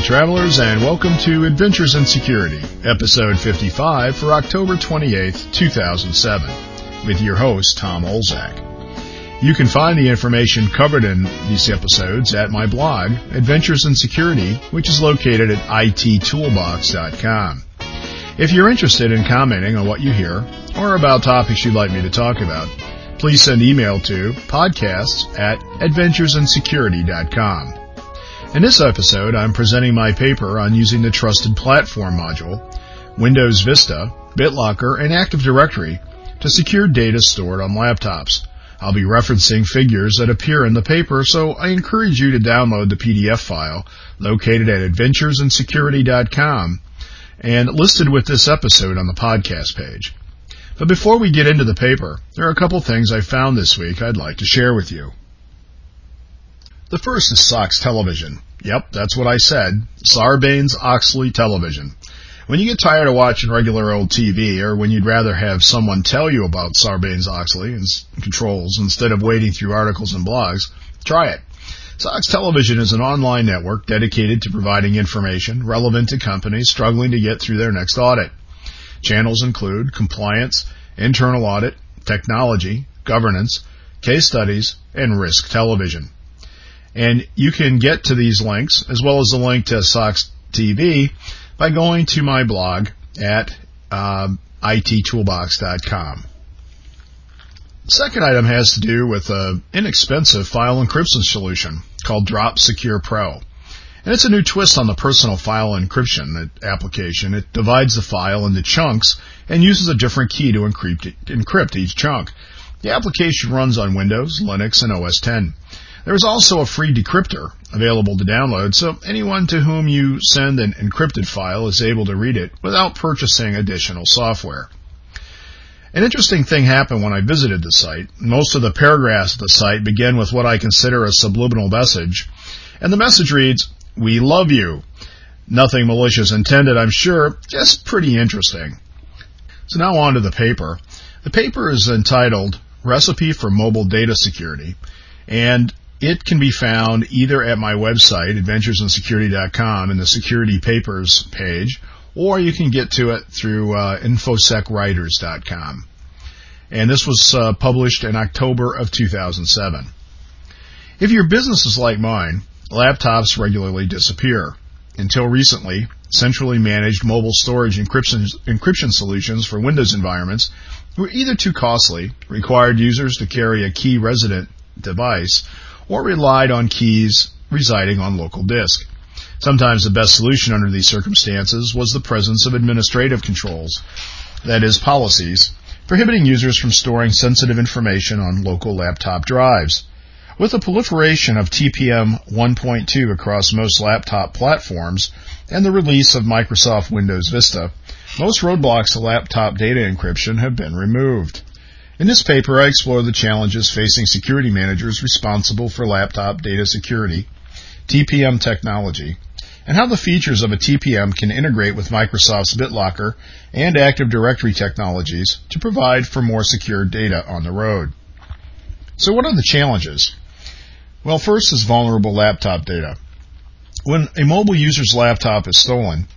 Travelers, and welcome to Adventures in Security, episode 55 for October 28, 2007, with your host, Tom Olzak. You can find the information covered in these episodes at my blog, Adventures in Security, which is located at ittoolbox.com. If you're interested in commenting on what you hear, or about topics you'd like me to talk about, please send email to podcasts at adventuresinsecurity.com. In this episode, I'm presenting my paper on using the Trusted Platform module, Windows Vista, BitLocker, and Active Directory to secure data stored on laptops. I'll be referencing figures that appear in the paper, so I encourage you to download the PDF file located at adventuresinsecurity.com and listed with this episode on the podcast page. But before we get into the paper, there are a couple things I found this week I'd like to share with you. The first is SOX Television. Yep, that's what I said. Sarbanes-Oxley Television. When you get tired of watching regular old TV, or when you'd rather have someone tell you about Sarbanes-Oxley and controls instead of wading through articles and blogs, try it. SOX Television is an online network dedicated to providing information relevant to companies struggling to get through their next audit. Channels include compliance, internal audit, technology, governance, case studies, and risk television. And you can get to these links, as well as the link to SOX TV, by going to my blog at um, ittoolbox.com. The second item has to do with an inexpensive file encryption solution called Drop Secure Pro. And it's a new twist on the personal file encryption application. It divides the file into chunks and uses a different key to encrypt, encrypt each chunk. The application runs on Windows, Linux, and OS 10. There is also a free decryptor available to download, so anyone to whom you send an encrypted file is able to read it without purchasing additional software. An interesting thing happened when I visited the site. Most of the paragraphs of the site begin with what I consider a subliminal message, and the message reads, We love you. Nothing malicious intended, I'm sure, just pretty interesting. So now on to the paper. The paper is entitled Recipe for Mobile Data Security, and it can be found either at my website, adventuresinsecurity.com, in the Security Papers page, or you can get to it through uh, infosecwriters.com. And this was uh, published in October of 2007. If your business is like mine, laptops regularly disappear. Until recently, centrally managed mobile storage encryption, encryption solutions for Windows environments were either too costly, required users to carry a key resident device, or relied on keys residing on local disk. Sometimes the best solution under these circumstances was the presence of administrative controls, that is, policies, prohibiting users from storing sensitive information on local laptop drives. With the proliferation of TPM 1.2 across most laptop platforms and the release of Microsoft Windows Vista, most roadblocks to laptop data encryption have been removed. In this paper, I explore the challenges facing security managers responsible for laptop data security, TPM technology, and how the features of a TPM can integrate with Microsoft's BitLocker and Active Directory technologies to provide for more secure data on the road. So what are the challenges? Well, first is vulnerable laptop data. When a mobile user's laptop is stolen,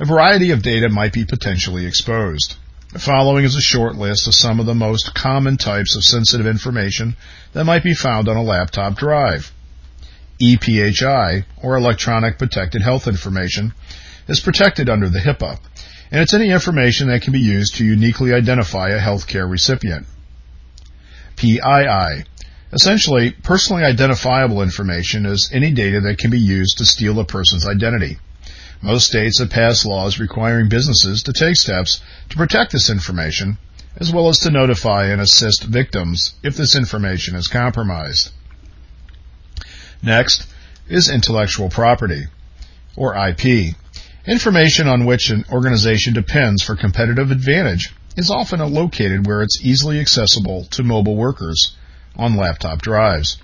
a variety of data might be potentially exposed. The following is a short list of some of the most common types of sensitive information that might be found on a laptop drive. EPHI, or Electronic Protected Health Information, is protected under the HIPAA, and it's any information that can be used to uniquely identify a healthcare recipient. PII. Essentially, personally identifiable information is any data that can be used to steal a person's identity. Most states have passed laws requiring businesses to take steps to protect this information, as well as to notify and assist victims if this information is compromised. Next is intellectual property, or IP. Information on which an organization depends for competitive advantage is often located where it's easily accessible to mobile workers on laptop drives.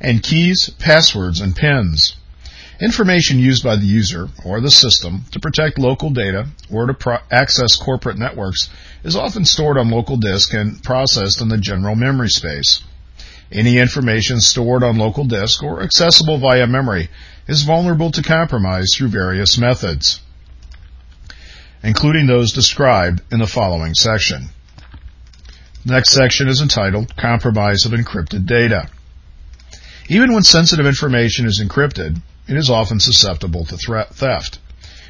And keys, passwords, and pins. Information used by the user or the system to protect local data or to pro- access corporate networks is often stored on local disk and processed in the general memory space. Any information stored on local disk or accessible via memory is vulnerable to compromise through various methods, including those described in the following section. The next section is entitled Compromise of Encrypted Data. Even when sensitive information is encrypted, it is often susceptible to theft.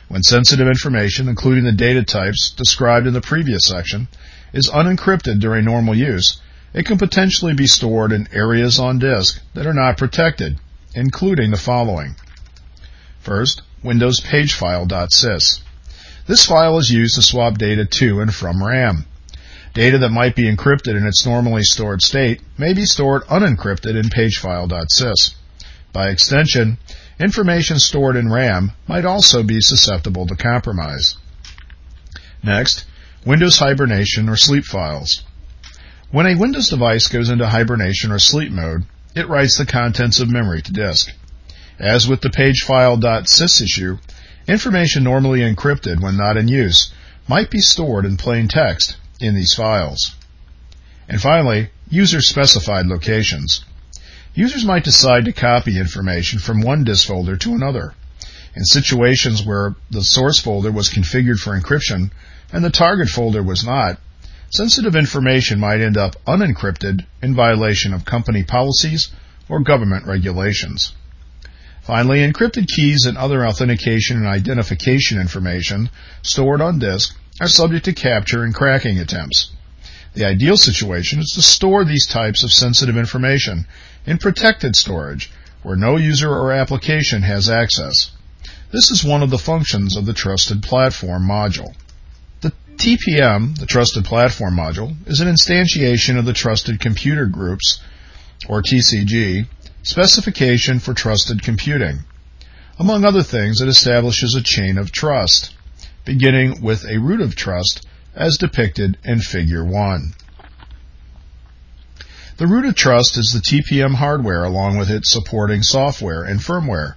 When sensitive information, including the data types described in the previous section, is unencrypted during normal use, it can potentially be stored in areas on disk that are not protected, including the following. First, Windows pagefile.sys. This file is used to swap data to and from RAM. Data that might be encrypted in its normally stored state may be stored unencrypted in pagefile.sys. By extension, information stored in RAM might also be susceptible to compromise. Next, Windows hibernation or sleep files. When a Windows device goes into hibernation or sleep mode, it writes the contents of memory to disk. As with the pagefile.sys issue, information normally encrypted when not in use might be stored in plain text in these files. And finally, user-specified locations. Users might decide to copy information from one disk folder to another. In situations where the source folder was configured for encryption and the target folder was not, sensitive information might end up unencrypted in violation of company policies or government regulations. Finally, encrypted keys and other authentication and identification information stored on disk are subject to capture and cracking attempts. The ideal situation is to store these types of sensitive information in protected storage where no user or application has access. This is one of the functions of the Trusted Platform module. The TPM, the Trusted Platform module, is an instantiation of the Trusted Computer Groups, or TCG, specification for trusted computing. Among other things, it establishes a chain of trust beginning with a root of trust as depicted in Figure 1. The root of trust is the TPM hardware along with its supporting software and firmware,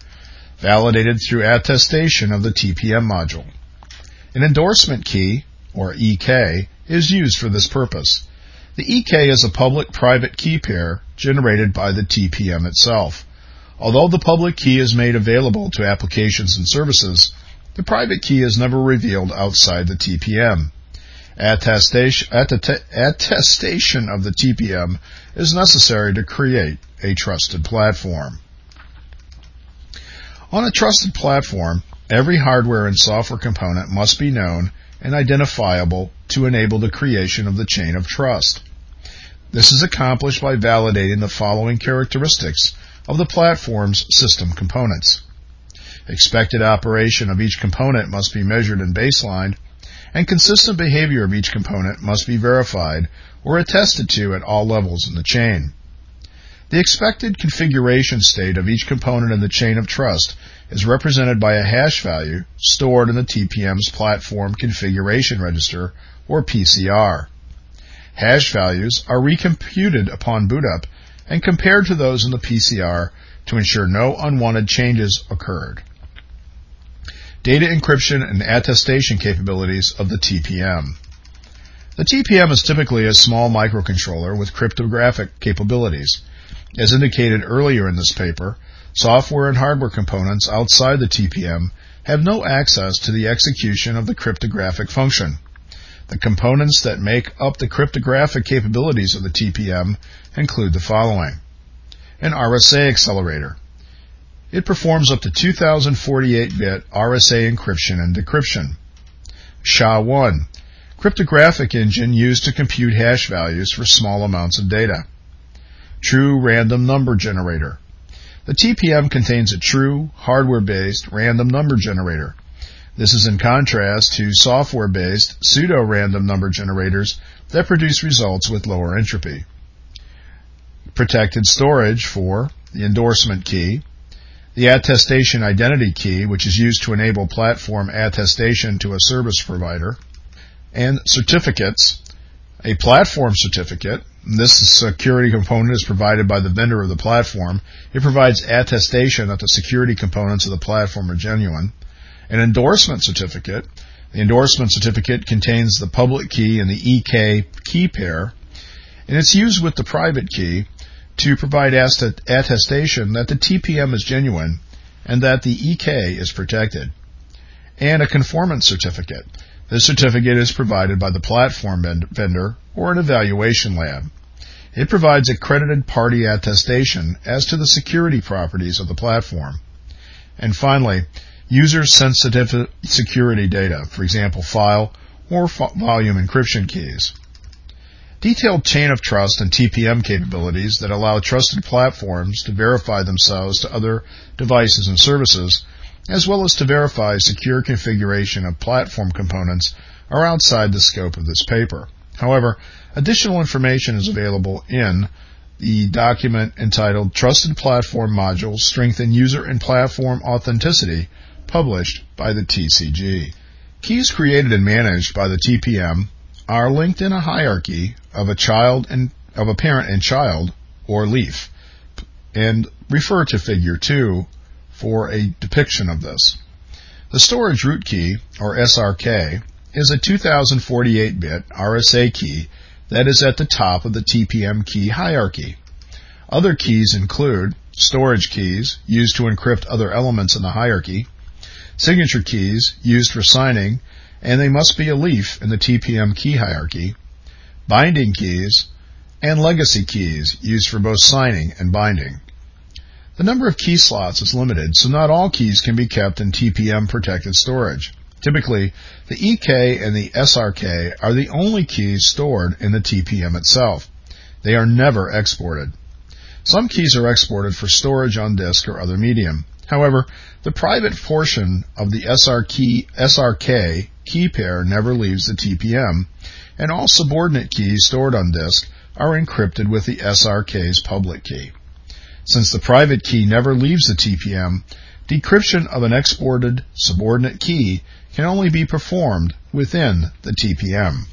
validated through attestation of the TPM module. An endorsement key, or EK, is used for this purpose. The EK is a public-private key pair generated by the TPM itself. Although the public key is made available to applications and services, the private key is never revealed outside the TPM. Attestation, attestation of the TPM is necessary to create a trusted platform. On a trusted platform, every hardware and software component must be known and identifiable to enable the creation of the chain of trust. This is accomplished by validating the following characteristics of the platform's system components. Expected operation of each component must be measured and baselined, and consistent behavior of each component must be verified or attested to at all levels in the chain. The expected configuration state of each component in the chain of trust is represented by a hash value stored in the TPM's platform configuration register, or PCR. Hash values are recomputed upon boot up and compared to those in the PCR to ensure no unwanted changes occurred data encryption and attestation capabilities of the TPM. The TPM is typically a small microcontroller with cryptographic capabilities. As indicated earlier in this paper, software and hardware components outside the TPM have no access to the execution of the cryptographic function. The components that make up the cryptographic capabilities of the TPM include the following. An RSA accelerator, it performs up to 2048-bit RSA encryption and decryption. SHA-1, cryptographic engine used to compute hash values for small amounts of data. True random number generator. The TPM contains a true, hardware-based random number generator. This is in contrast to software-based pseudo-random number generators that produce results with lower entropy. Protected storage for the endorsement key, the attestation identity key, which is used to enable platform attestation to a service provider, and certificates, a platform certificate. This security component is provided by the vendor of the platform. It provides attestation that the security components of the platform are genuine. An endorsement certificate. The endorsement certificate contains the public key and the EK key pair, and it's used with the private key to provide attestation that the TPM is genuine and that the EK is protected, and a conformance certificate. This certificate is provided by the platform vendor or an evaluation lab. It provides accredited party attestation as to the security properties of the platform. And finally, user-sensitive security data, for example, file or volume encryption keys. Detailed chain of trust and TPM capabilities that allow trusted platforms to verify themselves to other devices and services, as well as to verify secure configuration of platform components are outside the scope of this paper. However, additional information is available in the document entitled Trusted Platform Modules Strengthen User and Platform Authenticity, published by the TCG. Keys created and managed by the TPM are linked in a hierarchy of a child and of a parent and child or leaf and refer to figure 2 for a depiction of this. The storage root key or SRK is a 2048-bit RSA key that is at the top of the TPM key hierarchy. Other keys include storage keys used to encrypt other elements in the hierarchy, signature keys used for signing and they must be a leaf in the TPM key hierarchy, binding keys, and legacy keys used for both signing and binding. The number of key slots is limited, so not all keys can be kept in TPM protected storage. Typically, the EK and the SRK are the only keys stored in the TPM itself. They are never exported. Some keys are exported for storage on disk or other medium. However, the private portion of the SR key, SRK key pair never leaves the TPM, and all subordinate keys stored on disk are encrypted with the SRK's public key. Since the private key never leaves the TPM, decryption of an exported subordinate key can only be performed within the TPM.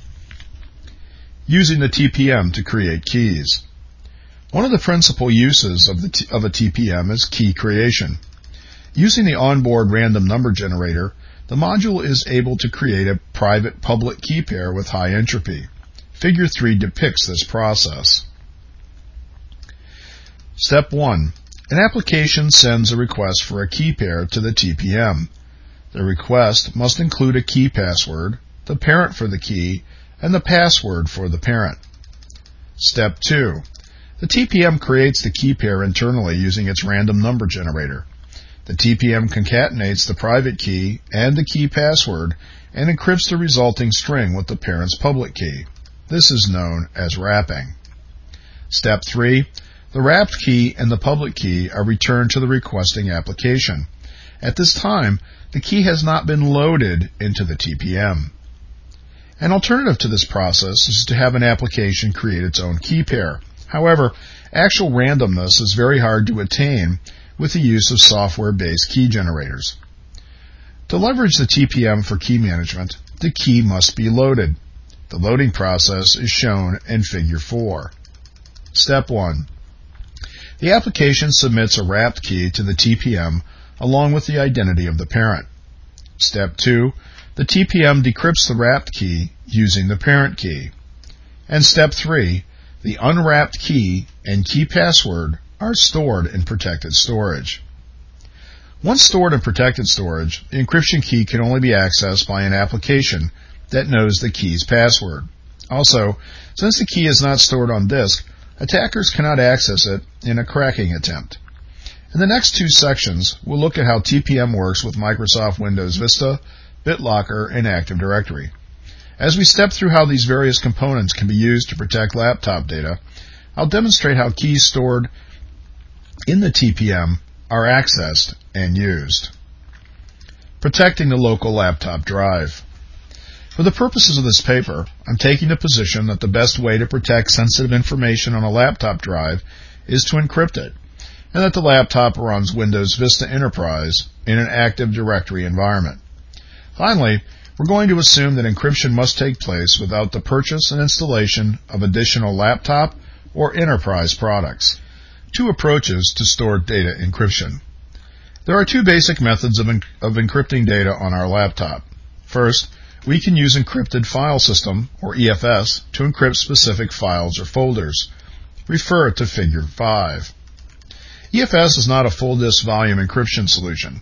Using the TPM to create keys. One of the principal uses of, t- of a TPM is key creation. Using the onboard random number generator, the module is able to create a private public key pair with high entropy. Figure 3 depicts this process. Step 1. An application sends a request for a key pair to the TPM. The request must include a key password, the parent for the key, and the password for the parent. Step 2. The TPM creates the key pair internally using its random number generator. The TPM concatenates the private key and the key password and encrypts the resulting string with the parent's public key. This is known as wrapping. Step 3. The wrapped key and the public key are returned to the requesting application. At this time, the key has not been loaded into the TPM. An alternative to this process is to have an application create its own key pair. However, actual randomness is very hard to attain with the use of software-based key generators. To leverage the TPM for key management, the key must be loaded. The loading process is shown in Figure 4. Step 1. The application submits a wrapped key to the TPM along with the identity of the parent. Step 2. The TPM decrypts the wrapped key using the parent key. And step 3. The unwrapped key and key password are stored in protected storage. Once stored in protected storage, the encryption key can only be accessed by an application that knows the key's password. Also, since the key is not stored on disk, attackers cannot access it in a cracking attempt. In the next two sections, we'll look at how TPM works with Microsoft Windows Vista, BitLocker, and Active Directory. As we step through how these various components can be used to protect laptop data, I'll demonstrate how keys stored in the TPM are accessed and used. Protecting the local laptop drive. For the purposes of this paper, I'm taking the position that the best way to protect sensitive information on a laptop drive is to encrypt it, and that the laptop runs Windows Vista Enterprise in an Active Directory environment. Finally, we're going to assume that encryption must take place without the purchase and installation of additional laptop or enterprise products two approaches to stored data encryption. There are two basic methods of, of encrypting data on our laptop. First, we can use encrypted file system, or EFS, to encrypt specific files or folders. refer to Figure 5. EFS is not a full disk volume encryption solution.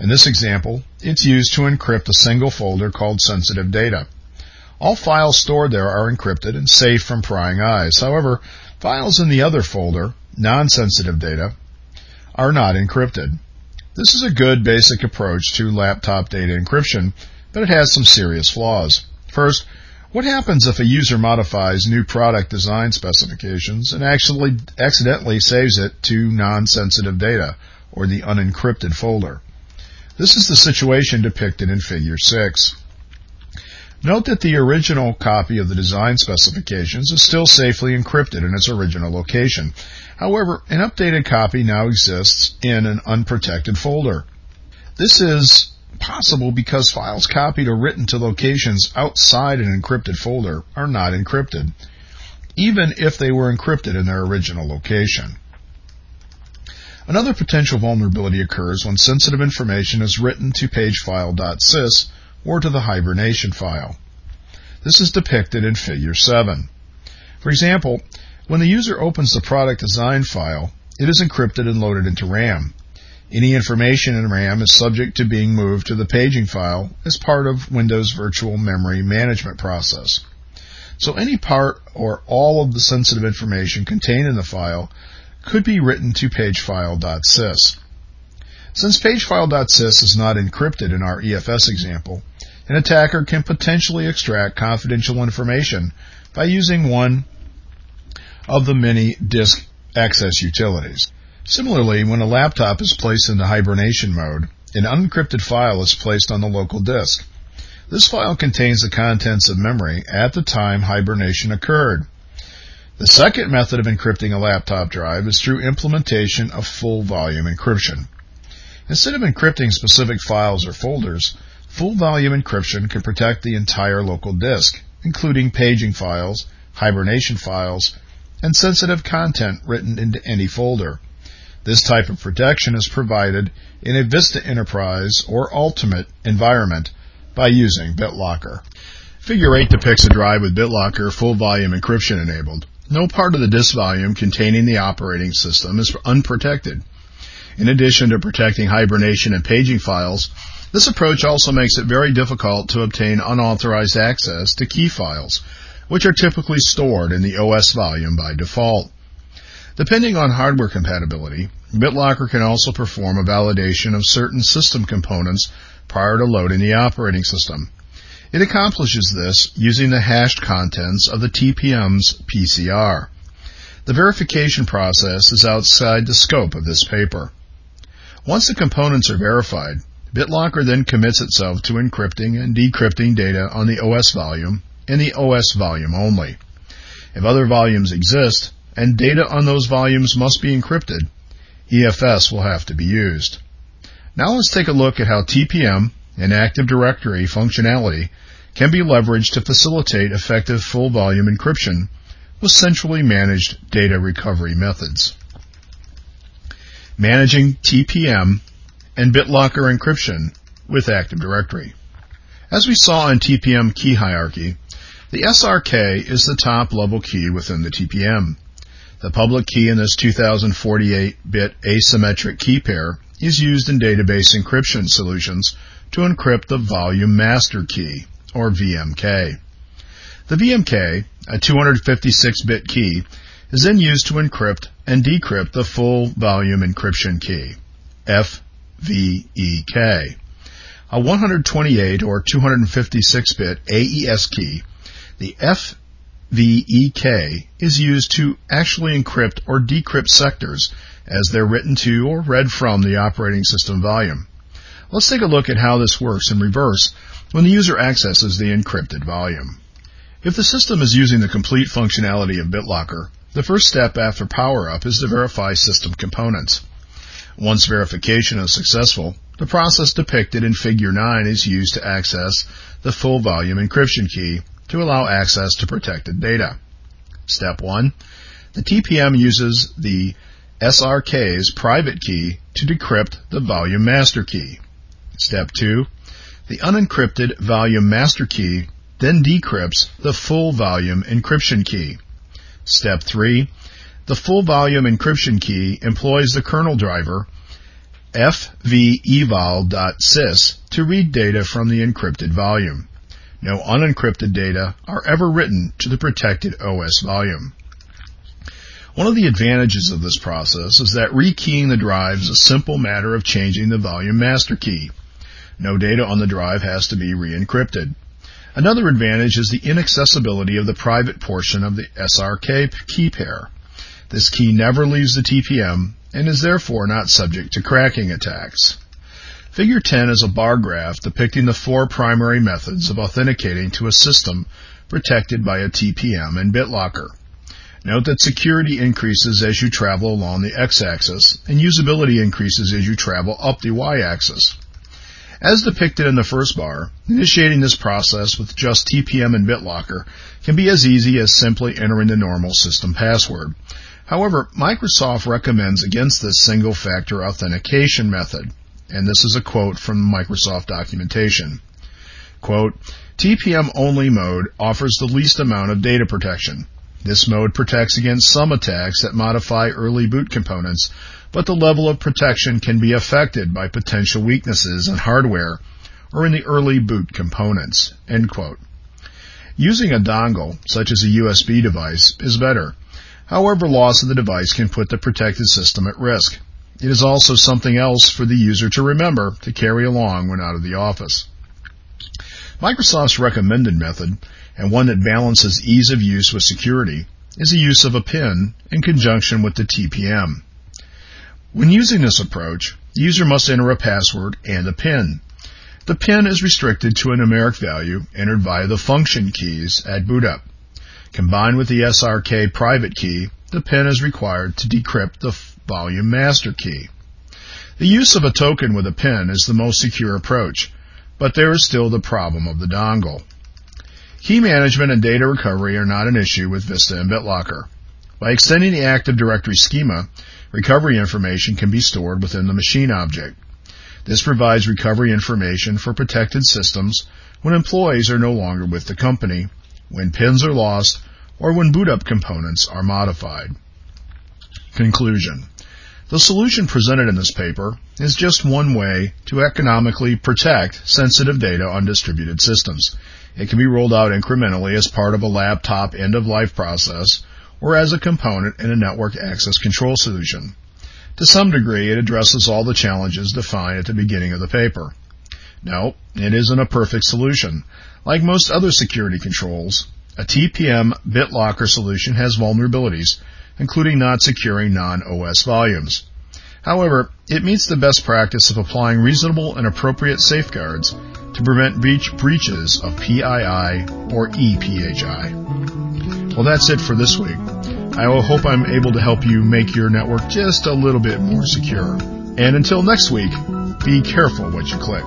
In this example, it's used to encrypt a single folder called sensitive data. All files stored there are encrypted and safe from prying eyes. However, files in the other folder, non-sensitive data, are not encrypted. This is a good basic approach to laptop data encryption, but it has some serious flaws. First, what happens if a user modifies new product design specifications and actually accidentally saves it to non-sensitive data or the unencrypted folder? This is the situation depicted in Figure 6. Note that the original copy of the design specifications is still safely encrypted in its original location. However, an updated copy now exists in an unprotected folder. This is possible because files copied or written to locations outside an encrypted folder are not encrypted, even if they were encrypted in their original location. Another potential vulnerability occurs when sensitive information is written to pagefile.sys or to the hibernation file. This is depicted in Figure 7. For example, when the user opens the product design file, it is encrypted and loaded into RAM. Any information in RAM is subject to being moved to the paging file as part of Windows Virtual Memory Management process. So any part or all of the sensitive information contained in the file could be written to pagefile.sys. Since pagefile.sys is not encrypted in our EFS example, an attacker can potentially extract confidential information by using one of the many disk access utilities. Similarly, when a laptop is placed into hibernation mode, an unencrypted file is placed on the local disk. This file contains the contents of memory at the time hibernation occurred. The second method of encrypting a laptop drive is through implementation of full volume encryption. Instead of encrypting specific files or folders, Full volume encryption can protect the entire local disk, including paging files, hibernation files, and sensitive content written into any folder. This type of protection is provided in a Vista Enterprise or Ultimate environment by using BitLocker. Figure 8 depicts a drive with BitLocker full volume encryption enabled. No part of the disk volume containing the operating system is unprotected. In addition to protecting hibernation and paging files, this approach also makes it very difficult to obtain unauthorized access to key files, which are typically stored in the OS volume by default. Depending on hardware compatibility, BitLocker can also perform a validation of certain system components prior to loading the operating system. It accomplishes this using the hashed contents of the TPM's PCR. The verification process is outside the scope of this paper. Once the components are verified, BitLocker then commits itself to encrypting and decrypting data on the OS volume and the OS volume only. If other volumes exist and data on those volumes must be encrypted, EFS will have to be used. Now let's take a look at how TPM and Active Directory functionality can be leveraged to facilitate effective full volume encryption with centrally managed data recovery methods. Managing TPM and BitLocker encryption with Active Directory. As we saw in TPM key hierarchy, the SRK is the top level key within the TPM. The public key in this 2048-bit asymmetric key pair is used in database encryption solutions to encrypt the volume master key, or VMK. The VMK, a 256-bit key, is then used to encrypt and decrypt the full volume encryption key, FVEK. A 128 or 256-bit AES key, the FVEK is used to actually encrypt or decrypt sectors as they're written to or read from the operating system volume. Let's take a look at how this works in reverse when the user accesses the encrypted volume. If the system is using the complete functionality of BitLocker, the first step after power up is to verify system components. Once verification is successful, the process depicted in Figure 9 is used to access the full volume encryption key to allow access to protected data. Step 1. The TPM uses the SRK's private key to decrypt the volume master key. Step 2. The unencrypted volume master key then decrypts the full volume encryption key. Step 3. The full volume encryption key employs the kernel driver fvevol.sys to read data from the encrypted volume. No unencrypted data are ever written to the protected OS volume. One of the advantages of this process is that rekeying the drive is a simple matter of changing the volume master key. No data on the drive has to be re-encrypted. Another advantage is the inaccessibility of the private portion of the SRK key pair. This key never leaves the TPM and is therefore not subject to cracking attacks. Figure 10 is a bar graph depicting the four primary methods of authenticating to a system protected by a TPM and BitLocker. Note that security increases as you travel along the x-axis and usability increases as you travel up the y-axis. As depicted in the first bar, initiating this process with just TPM and BitLocker can be as easy as simply entering the normal system password. However, Microsoft recommends against this single factor authentication method, and this is a quote from Microsoft documentation. Quote, TPM only mode offers the least amount of data protection. This mode protects against some attacks that modify early boot components, but the level of protection can be affected by potential weaknesses in hardware or in the early boot components. Using a dongle, such as a USB device, is better. However, loss of the device can put the protected system at risk. It is also something else for the user to remember to carry along when out of the office. Microsoft's recommended method and one that balances ease of use with security, is the use of a PIN in conjunction with the TPM. When using this approach, the user must enter a password and a PIN. The PIN is restricted to a numeric value entered via the function keys at boot up. Combined with the SRK private key, the PIN is required to decrypt the volume master key. The use of a token with a PIN is the most secure approach, but there is still the problem of the dongle. Key management and data recovery are not an issue with Vista and BitLocker. By extending the Active Directory schema, recovery information can be stored within the machine object. This provides recovery information for protected systems when employees are no longer with the company, when pins are lost, or when boot up components are modified. Conclusion. The solution presented in this paper is just one way to economically protect sensitive data on distributed systems. It can be rolled out incrementally as part of a laptop end-of-life process or as a component in a network access control solution. To some degree, it addresses all the challenges defined at the beginning of the paper. No, it isn't a perfect solution. Like most other security controls, a TPM BitLocker solution has vulnerabilities, including not securing non-OS volumes. However, it meets the best practice of applying reasonable and appropriate safeguards to prevent breach breaches of PII or ePHI. Well, that's it for this week. I hope I'm able to help you make your network just a little bit more secure. And until next week, be careful what you click.